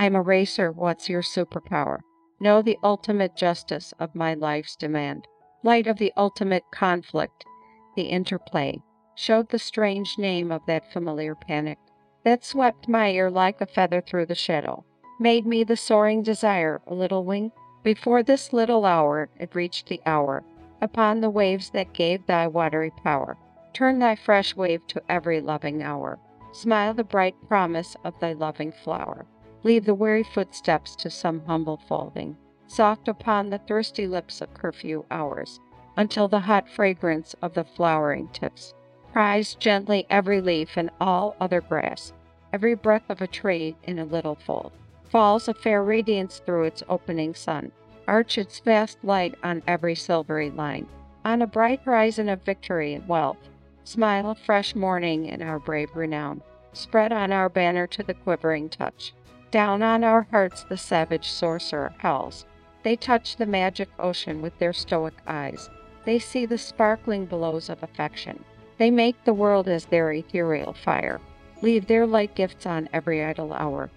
I'm a racer, what's your superpower? Know the ultimate justice of my life's demand. Light of the ultimate conflict, the interplay, showed the strange name of that familiar panic that swept my ear like a feather through the shadow, made me the soaring desire, a little wing. Before this little hour, it reached the hour, upon the waves that gave thy watery power. Turn thy fresh wave to every loving hour. Smile the bright promise of thy loving flower. Leave the weary footsteps to some humble folding, soft upon the thirsty lips of curfew hours, until the hot fragrance of the flowering tips prise gently every leaf and all other grass, every breath of a tree in a little fold. Falls a fair radiance through its opening sun, arch its vast light on every silvery line, on a bright horizon of victory and wealth. Smile a fresh morning in our brave renown, spread on our banner to the quivering touch. Down on our hearts the savage sorcerer howls. They touch the magic ocean with their stoic eyes. They see the sparkling billows of affection. They make the world as their ethereal fire. Leave their light gifts on every idle hour.